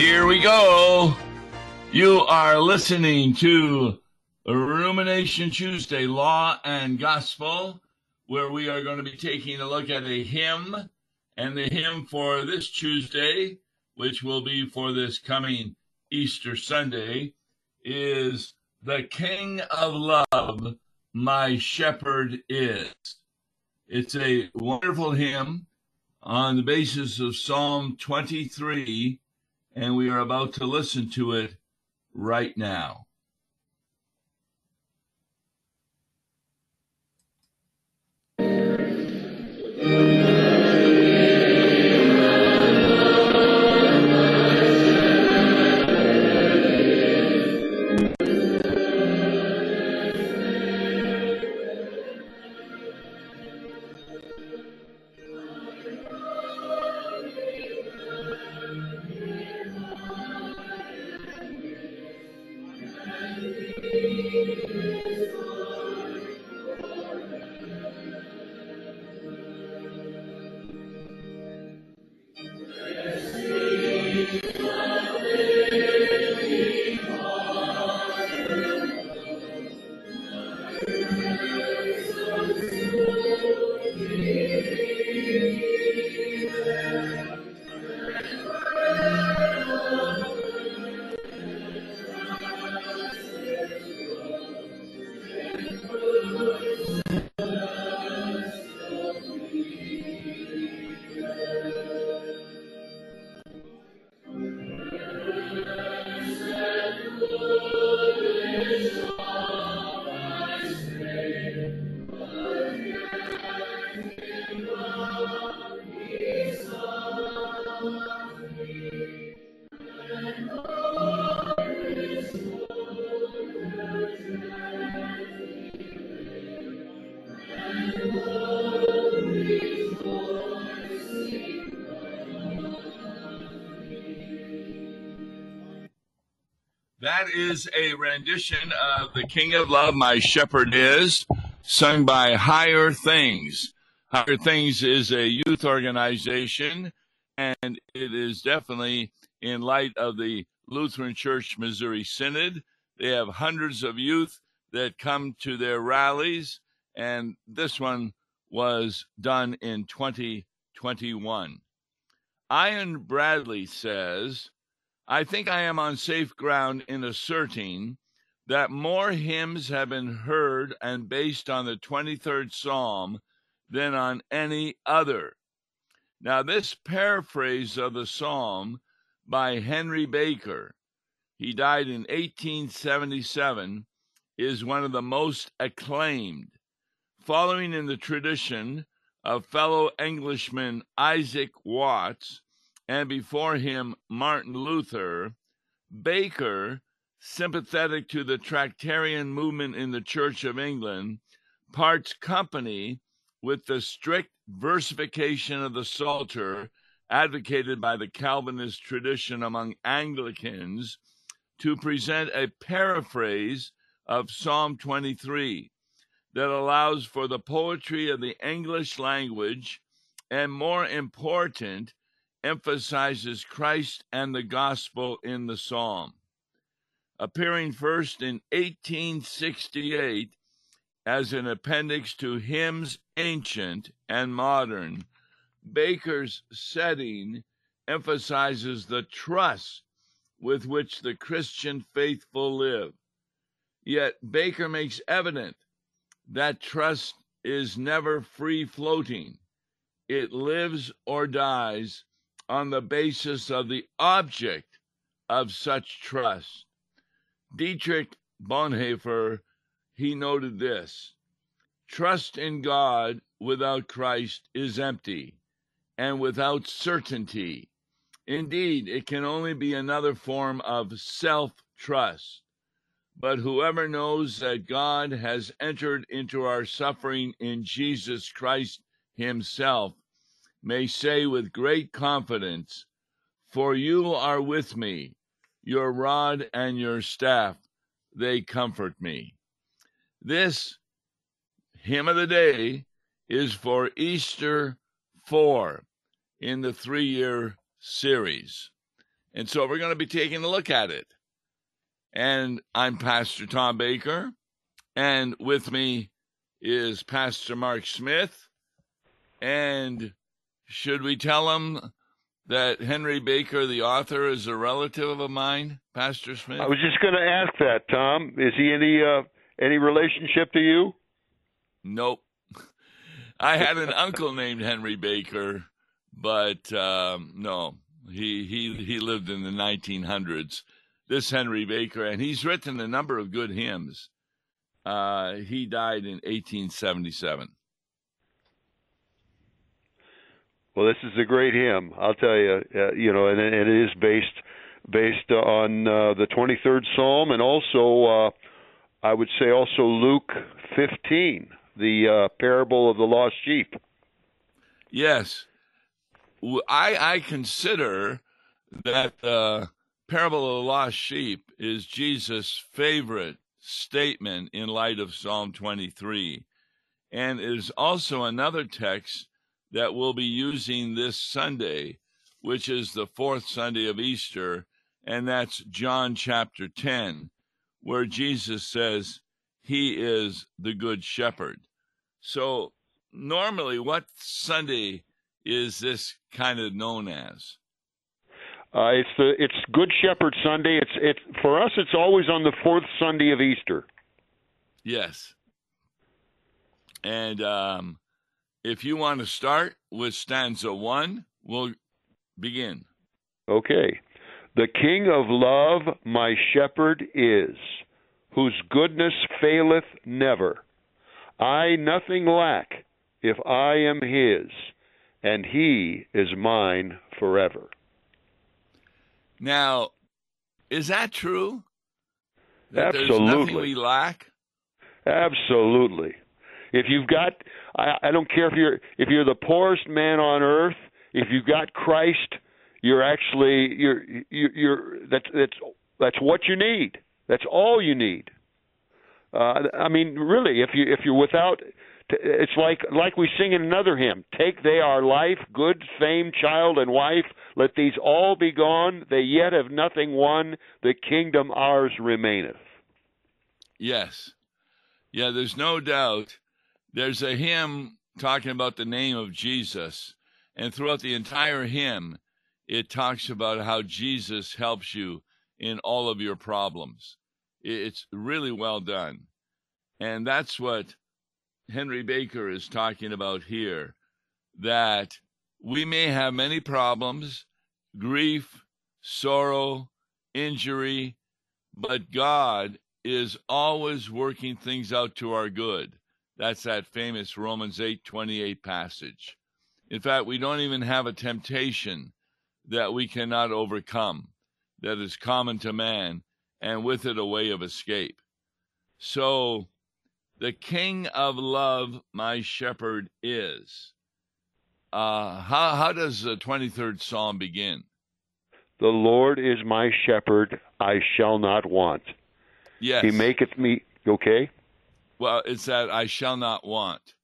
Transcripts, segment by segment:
Here we go. You are listening to Rumination Tuesday, Law and Gospel, where we are going to be taking a look at a hymn. And the hymn for this Tuesday, which will be for this coming Easter Sunday, is The King of Love, My Shepherd Is. It's a wonderful hymn on the basis of Psalm 23 and we are about to listen to it right now. That is a rendition of The King of Love, My Shepherd Is, sung by Higher Things. Higher Things is a youth organization, and it is definitely in light of the Lutheran Church Missouri Synod. They have hundreds of youth that come to their rallies, and this one was done in 2021. Ian Bradley says, I think I am on safe ground in asserting that more hymns have been heard and based on the 23rd Psalm than on any other. Now, this paraphrase of the Psalm by Henry Baker, he died in 1877, is one of the most acclaimed. Following in the tradition of fellow Englishman Isaac Watts, and before him Martin Luther, Baker, sympathetic to the Tractarian movement in the Church of England, parts company with the strict versification of the Psalter advocated by the Calvinist tradition among Anglicans to present a paraphrase of Psalm 23 that allows for the poetry of the English language and, more important, emphasizes Christ and the gospel in the psalm. Appearing first in 1868 as an appendix to Hymns Ancient and Modern, Baker's setting emphasizes the trust with which the Christian faithful live. Yet Baker makes evident that trust is never free floating, it lives or dies on the basis of the object of such trust. Dietrich Bonhoeffer, he noted this trust in God without Christ is empty and without certainty. Indeed, it can only be another form of self trust. But whoever knows that God has entered into our suffering in Jesus Christ Himself may say with great confidence, For you are with me, your rod and your staff, they comfort me. This hymn of the day is for Easter 4 in the three year series. And so we're going to be taking a look at it. And I'm Pastor Tom Baker, and with me is Pastor Mark Smith. And should we tell him that Henry Baker, the author, is a relative of mine, Pastor Smith? I was just going to ask that, Tom. Is he any uh, any relationship to you? Nope. I had an uncle named Henry Baker, but um, no, he he he lived in the 1900s. This Henry Baker, and he's written a number of good hymns. Uh, he died in 1877. Well, this is a great hymn. I'll tell you. Uh, you know, and, and it is based based on uh, the 23rd Psalm, and also uh, I would say also Luke 15, the uh, parable of the lost sheep. Yes, I I consider that the parable of the lost sheep is Jesus' favorite statement in light of Psalm 23, and is also another text that we'll be using this Sunday, which is the fourth Sunday of Easter, and that's John chapter 10, where Jesus says, He is the Good Shepherd. So, normally, what Sunday is this kind of known as? Uh, it's the it's Good Shepherd Sunday. It's it's for us. It's always on the fourth Sunday of Easter. Yes, and um, if you want to start with stanza one, we'll begin. Okay. The King of love my shepherd is, whose goodness faileth never. I nothing lack if I am his, and he is mine forever. Now, is that true? That Absolutely. There's nothing we lack? Absolutely. If you've got, I, I don't care if you're if you're the poorest man on earth. If you've got Christ, you're actually you're you're, you're that's that's that's what you need. That's all you need. Uh, I mean, really, if you if you're without, it's like like we sing in another hymn. Take they our life, good fame, child and wife. Let these all be gone. They yet have nothing won. The kingdom ours remaineth. Yes, yeah. There's no doubt there's a hymn talking about the name of Jesus, and throughout the entire hymn, it talks about how Jesus helps you in all of your problems. It's really well done. And that's what Henry Baker is talking about here that we may have many problems, grief, sorrow, injury, but God is always working things out to our good. That's that famous Romans 8:28 passage. In fact, we don't even have a temptation that we cannot overcome that is common to man and with it a way of escape. So the king of love my shepherd is. Uh, how, how does the 23rd Psalm begin? The Lord is my shepherd, I shall not want. Yes. He maketh me, okay? Well, it's that I shall not want.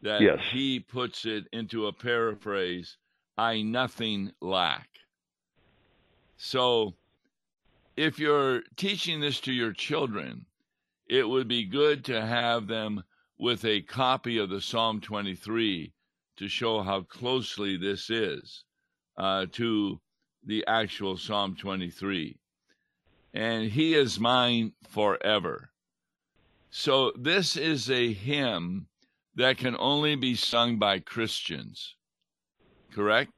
That yes. he puts it into a paraphrase I nothing lack. So, if you're teaching this to your children, it would be good to have them with a copy of the Psalm 23 to show how closely this is uh, to the actual Psalm 23. And he is mine forever. So this is a hymn that can only be sung by Christians, correct?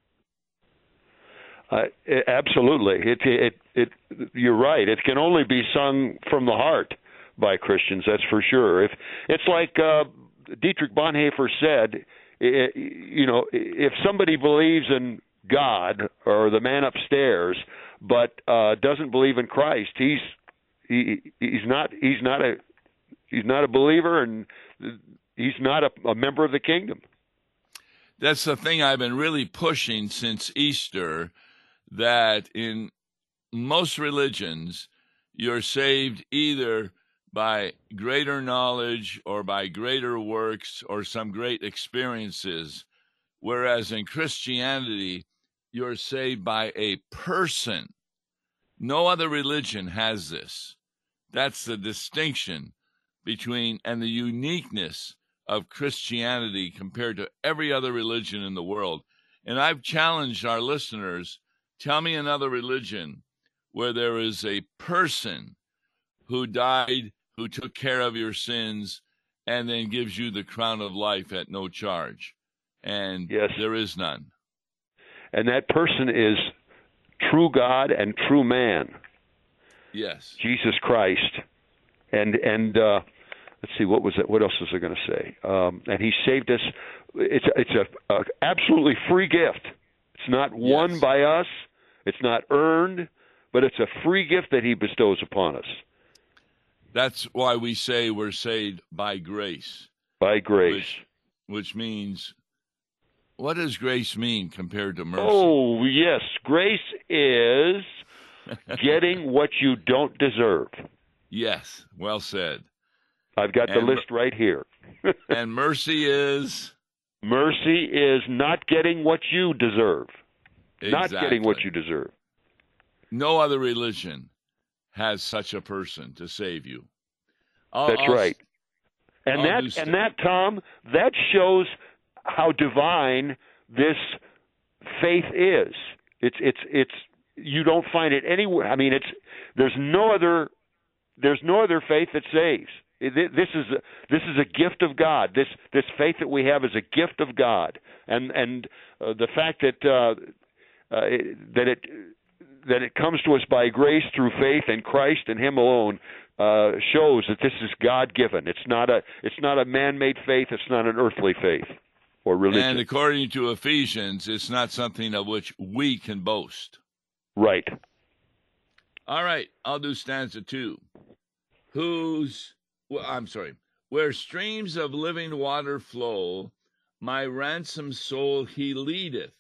Uh, absolutely. It, it, it, you're right. It can only be sung from the heart by Christians. That's for sure. If it's like uh, Dietrich Bonhoeffer said, it, you know, if somebody believes in God or the man upstairs, but uh, doesn't believe in Christ, he's he, he's not he's not a he's not a believer and he's not a, a member of the kingdom. That's the thing I've been really pushing since Easter that in most religions you're saved either by greater knowledge or by greater works or some great experiences, whereas in Christianity you're saved by a person, No other religion has this. That's the distinction between and the uniqueness of Christianity compared to every other religion in the world. And I've challenged our listeners tell me another religion where there is a person who died, who took care of your sins, and then gives you the crown of life at no charge. And yes. there is none. And that person is true God and true man. Yes. Jesus Christ. And and uh let's see what was it what else was I going to say? Um and he saved us it's it's a, a absolutely free gift. It's not won Yes. by us. It's not earned, but it's a free gift that he bestows upon us That's why we say we're saved by grace, by grace. which, which means what does grace mean compared to mercy? Oh, yes. Grace is getting what you don't deserve. yes, well said. I've got the list right here. And mercy is Mercy is not getting what you deserve. Not getting what you deserve. No other religion has such a person to save you. I'll- That's I'll- right. And I'll that and that Tom, that shows how divine this faith is. It's it's it's you don't find it anywhere. I mean, it's there's no other there's no other faith that saves. This is a, this is a gift of God. This this faith that we have is a gift of God, and and uh, the fact that uh, uh, it- that it that it comes to us by grace through faith in Christ and Him alone uh, shows that this is God given. It's not a it's not a man made faith. It's not an earthly faith or religion. And according to Ephesians, it's not something of which we can boast. right. All right, I'll do stanza two. Whose, well, I'm sorry, where streams of living water flow, my ransomed soul he leadeth,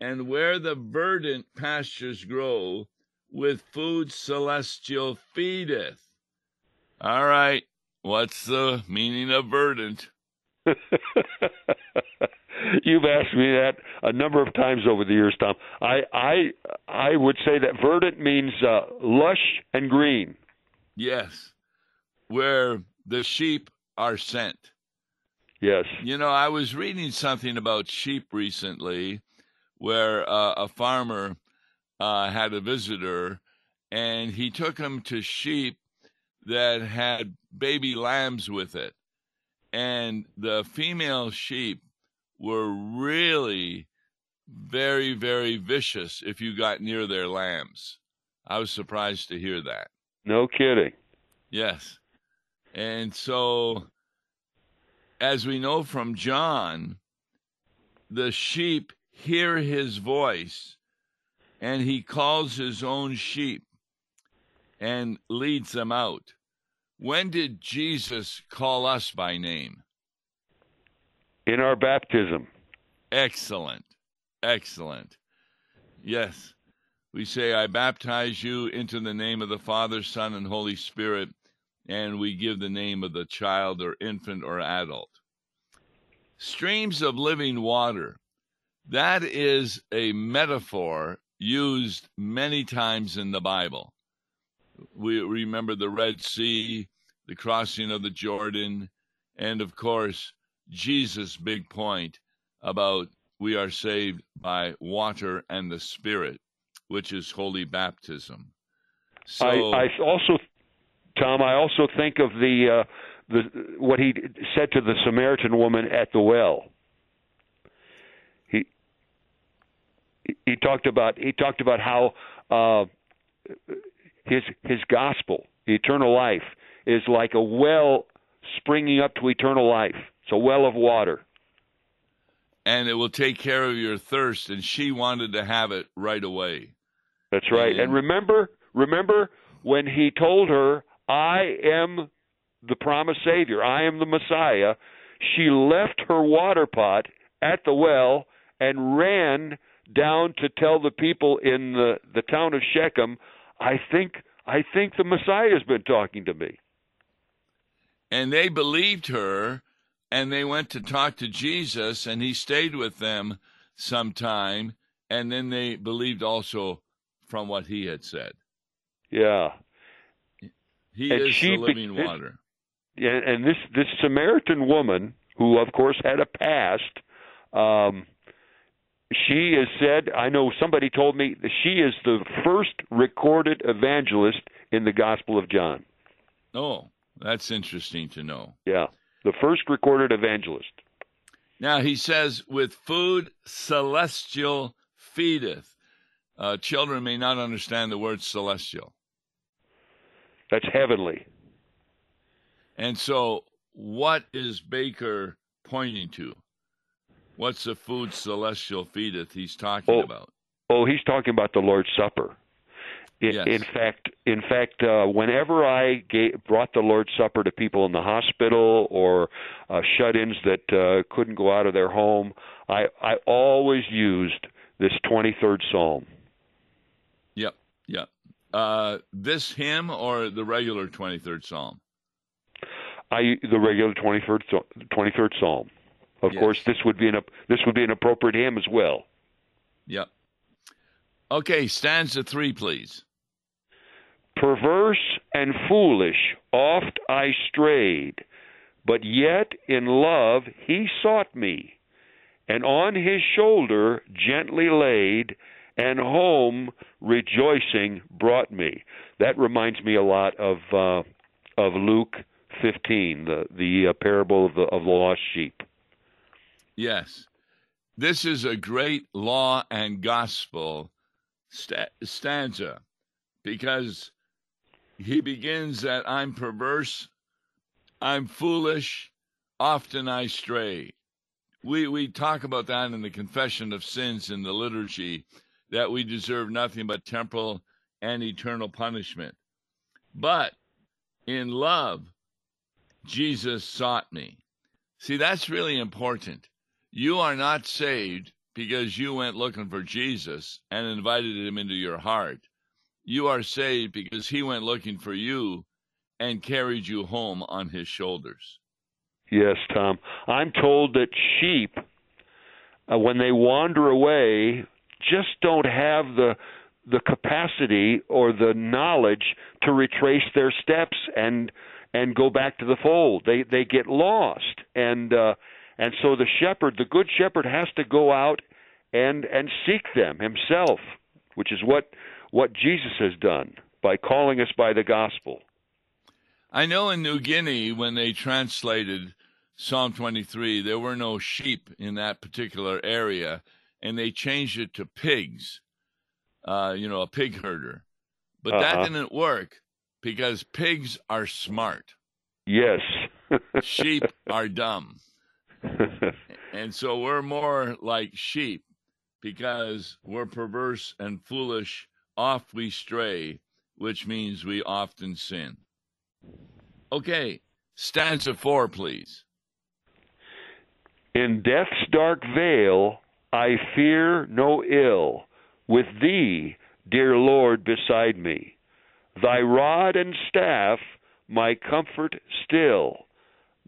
and where the verdant pastures grow, with food celestial feedeth. All right, what's the meaning of verdant? You've asked me that a number of times over the years, Tom. I I I would say that verdant means uh, lush and green. Yes, where the sheep are sent. Yes. You know, I was reading something about sheep recently where uh, a farmer uh, had a visitor and he took him to sheep that had baby lambs with it. And the female sheep were really very, very vicious if you got near their lambs. I was surprised to hear that. No kidding. Yes. And so, as we know from John, the sheep hear his voice and he calls his own sheep and leads them out. When did Jesus call us by name? In our baptism. Excellent. Excellent. Yes. We say, I baptize you into the name of the Father, Son, and Holy Spirit, and we give the name of the child or infant or adult. Streams of living water. That is a metaphor used many times in the Bible. We remember the Red Sea, the crossing of the Jordan, and of course, Jesus' big point about we are saved by water and the Spirit, which is holy baptism. So, I, I also, Tom, I also think of the uh, the what he said to the Samaritan woman at the well. He he talked about he talked about how uh, his his gospel, eternal life, is like a well springing up to eternal life. It's a well of water. and it will take care of your thirst. And she wanted to have it right away. That's right. And- And remember, remember when he told her, "I am the promised Savior. I am the Messiah." She left her water pot at the well and ran down to tell the people in the the town of Shechem, "I think I think the Messiah has been talking to me." And they believed her, and they went to talk to Jesus, and he stayed with them some time, and then they believed also from what he had said. Yeah. He And is she the living this- water. Yeah, and this this Samaritan woman, who of course had a past, um, she is said. I know somebody told me that she is the first recorded evangelist in the Gospel of John. Oh, that's interesting to know. Yeah, the first recorded evangelist. Now he says, with food celestial feedeth. Uh, children may not understand the word celestial. That's heavenly. And so, what is Baker pointing to? What's the food celestial feedeth he's talking Oh. about? Oh, he's talking about the Lord's Supper. In, Yes. in fact, in fact, uh, whenever I gave, brought the Lord's Supper to people in the hospital or uh, shut-ins that uh, couldn't go out of their home, I I always used this 23rd Psalm. Uh, this hymn or the regular 23rd Psalm? I the regular 23rd 23rd Psalm. Of Yes. course, this would be an this would be an appropriate hymn as well. Yep. Okay, stanza three, please. Perverse and foolish, oft I strayed, but yet in love he sought me, and on his shoulder gently laid, and home rejoicing brought me. That reminds me a lot of uh, of Luke 15, the the uh, parable of the of the lost sheep. Yes. This is a great law and gospel sta- stanza because he begins that I'm perverse, I'm foolish, often I stray. We we talk about that in the confession of sins in the liturgy that we deserve nothing but temporal and eternal punishment. But in love Jesus sought me. See, that's really important. You are not saved because you went looking for Jesus and invited him into your heart. You are saved because he went looking for you and carried you home on his shoulders. Yes, Tom. I'm told that sheep, uh, when they wander away, just don't have the the capacity or the knowledge to retrace their steps and and go back to the fold. They they get lost, and uh, and so the shepherd, the good shepherd, has to go out and and seek them himself, which is what what Jesus has done by calling us by the gospel. I know in New Guinea, when they translated Psalm 23, there were no sheep in that particular area, and they changed it to pigs, uh, you know, a pig herder. But that Uh-huh. didn't work because pigs are smart, Yes. sheep are dumb. And so we're more like sheep because we're perverse and foolish, Off we stray, which means we often sin. Okay, stanza four, please. In death's dark vale, I fear no ill. With thee, dear Lord, beside me. Thy rod and staff, my comfort still.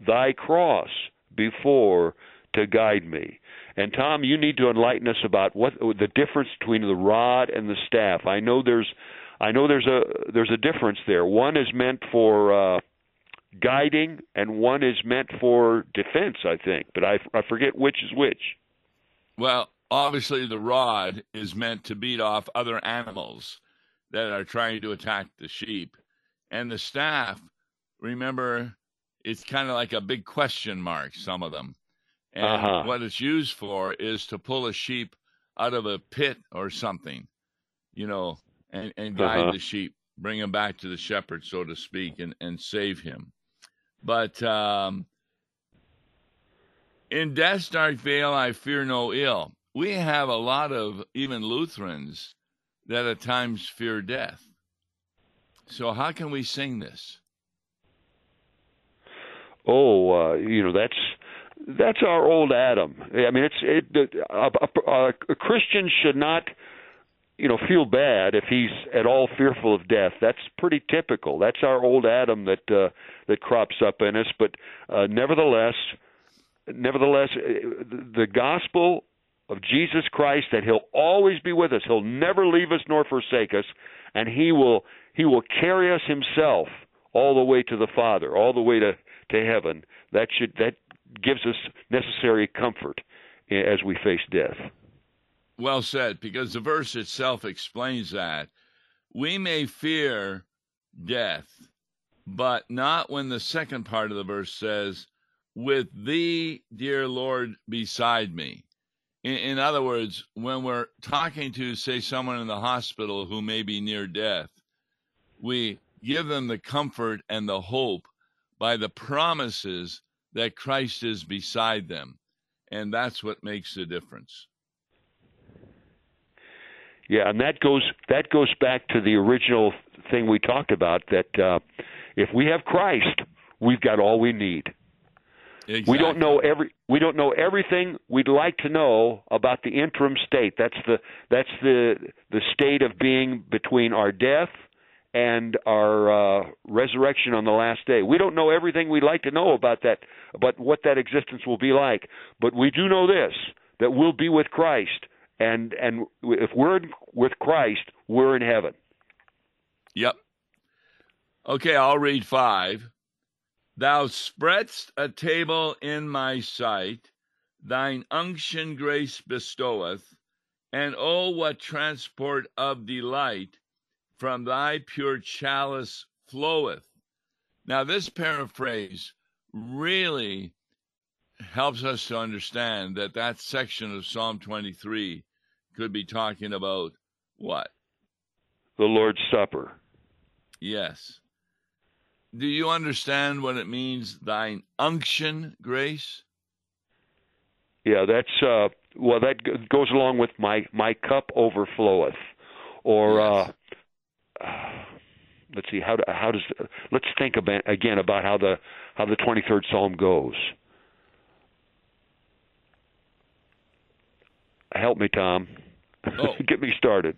Thy cross before to guide me. And Tom, you need to enlighten us about what the difference between the rod and the staff. I know there's, I know there's a there's a difference there. One is meant for uh, guiding, and one is meant for defense. I think, but I I forget which is which. Well, obviously, the rod is meant to beat off other animals that are trying to attack the sheep. And the staff, remember, it's kind of like a big question mark, some of them. And Uh-huh. what it's used for is to pull a sheep out of a pit or something, you know, and, and guide Uh-huh. the sheep, bring him back to the shepherd, so to speak, and, and save him. But um, in death's dark vale, I fear no ill. We have a lot of even Lutherans that at times fear death. So how can we sing this? Oh, uh, you know that's that's our old Adam. I mean, it's it, a, a, a Christian should not, you know, feel bad if he's at all fearful of death. That's pretty typical. That's our old Adam that uh, that crops up in us. But uh, nevertheless, nevertheless, uh, the gospel of Jesus Christ that He'll always be with us. He'll never leave us nor forsake us, and He will He will carry us Himself all the way to the Father, all the way to to heaven. That should that gives us necessary comfort as we face death. Well said, because the verse itself explains that. We may fear death, but not when the second part of the verse says, With thee, dear Lord, beside me. In, in other words, when we're talking to, say, someone in the hospital who may be near death, we give them the comfort and the hope by the promises that Christ is beside them. And that's what makes the difference. Yeah, and that goes that goes back to the original thing we talked about that uh, if we have Christ, we've got all we need. Exactly. We don't know every we don't know everything we'd like to know about the interim state. That's the that's the the state of being between our death and our uh, resurrection on the last day. We don't know everything we'd like to know about that, about what that existence will be like. But we do know this: that we'll be with Christ, and and if we're with Christ, we're in heaven. Yep. Okay, I'll read five. Thou spreadst a table in my sight, thine unction grace bestoweth, and oh, what transport of delight from thy pure chalice floweth. Now, this paraphrase really helps us to understand that that section of Psalm 23 could be talking about what? The Lord's Supper. Yes. Do you understand what it means, thine unction grace? Yeah, that's uh well that goes along with my my cup overfloweth or yes. uh let's see how do, how does let's think about again about how the how the 23rd psalm goes help me tom oh. get me started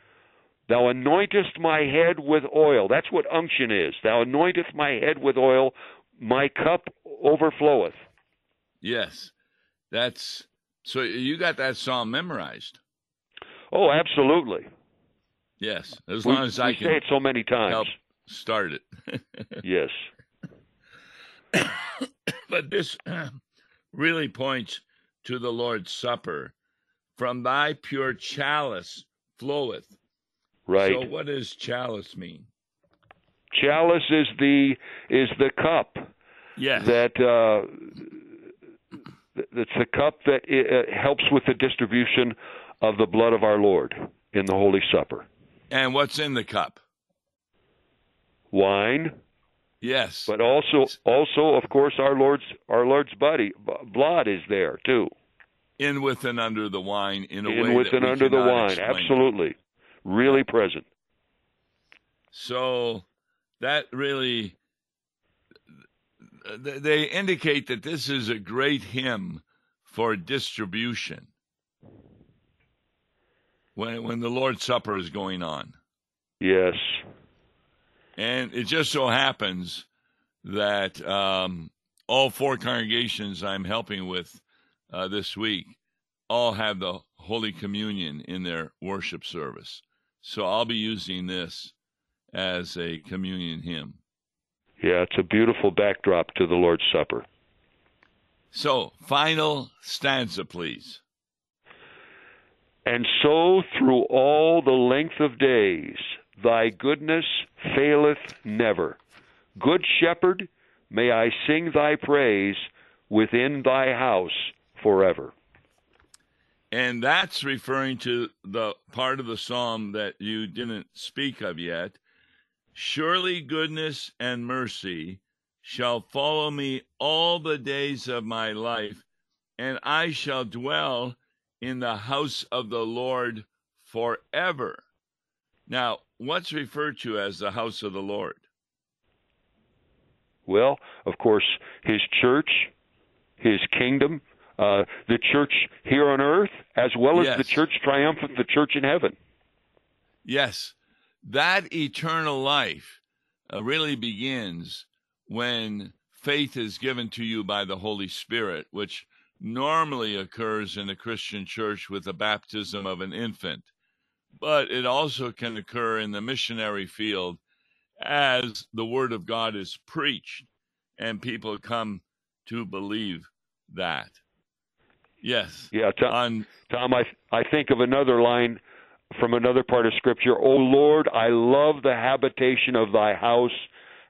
Thou anointest my head with oil. That's what unction is. Thou anointest my head with oil. My cup overfloweth. Yes. That's so you got that psalm memorized. Oh, absolutely. Yes, as we, long as I can say it so many times. Help start it. yes. but this really points to the Lord's Supper. From thy pure chalice floweth Right. So what does chalice mean? Chalice is the is the cup. Yes. That uh, that's the cup that uh, helps with the distribution of the blood of our Lord in the Holy Supper. And what's in the cup? Wine. Yes. But also also of course our Lord's our Lord's body blood is there too. In with and under the wine in a in way with and under the wine. Absolutely really present. So that really they indicate that this is a great hymn for distribution when when the Lord's Supper is going on. Yes. And it just so happens that um, all four congregations I'm helping with uh, this week all have the Holy Communion in their worship service. So I'll be using this as a communion hymn. Yeah, it's a beautiful backdrop to the Lord's Supper. So, final stanza, please. And so through all the length of days, thy goodness faileth never. Good shepherd, may I sing thy praise within thy house forever. And that's referring to the part of the psalm that you didn't speak of yet. Surely goodness and mercy shall follow me all the days of my life, and I shall dwell in the house of the Lord forever. Now, what's referred to as the house of the Lord? Well, of course, His church, His kingdom, uh, the church here on earth, as well as Yes. the church triumphant, the church in heaven. Yes, that eternal life uh, really begins when faith is given to you by the Holy Spirit, which normally occurs in a Christian church with the baptism of an infant. But it also can occur in the missionary field as the Word of God is preached and people come to believe that. Yes. Yeah, Tom, On Tom I, I think of another line from another part of Scripture. O Lord, I love the habitation of thy house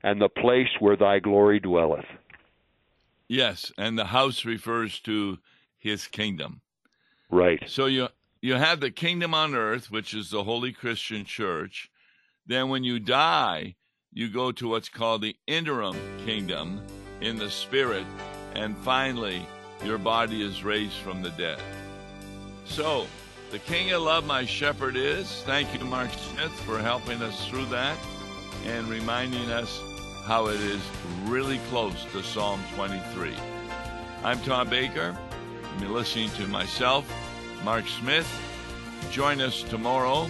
and the place where thy glory dwelleth. yes, and the house refers to his kingdom. Right. So you you have the kingdom on earth, which is the holy Christian church. Then when you die, you go to what's called the interim kingdom in the spirit, and finally your body is raised from the dead. So the King of Love my shepherd is. Thank you, Mark Smith, for helping us through that and reminding us how it is really close to Psalm 23. I'm Tom Baker. You're listening to myself, Mark Smith. Join us tomorrow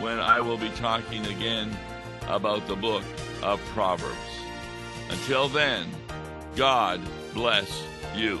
when I will be talking again about the book of Proverbs. Until then, God bless you.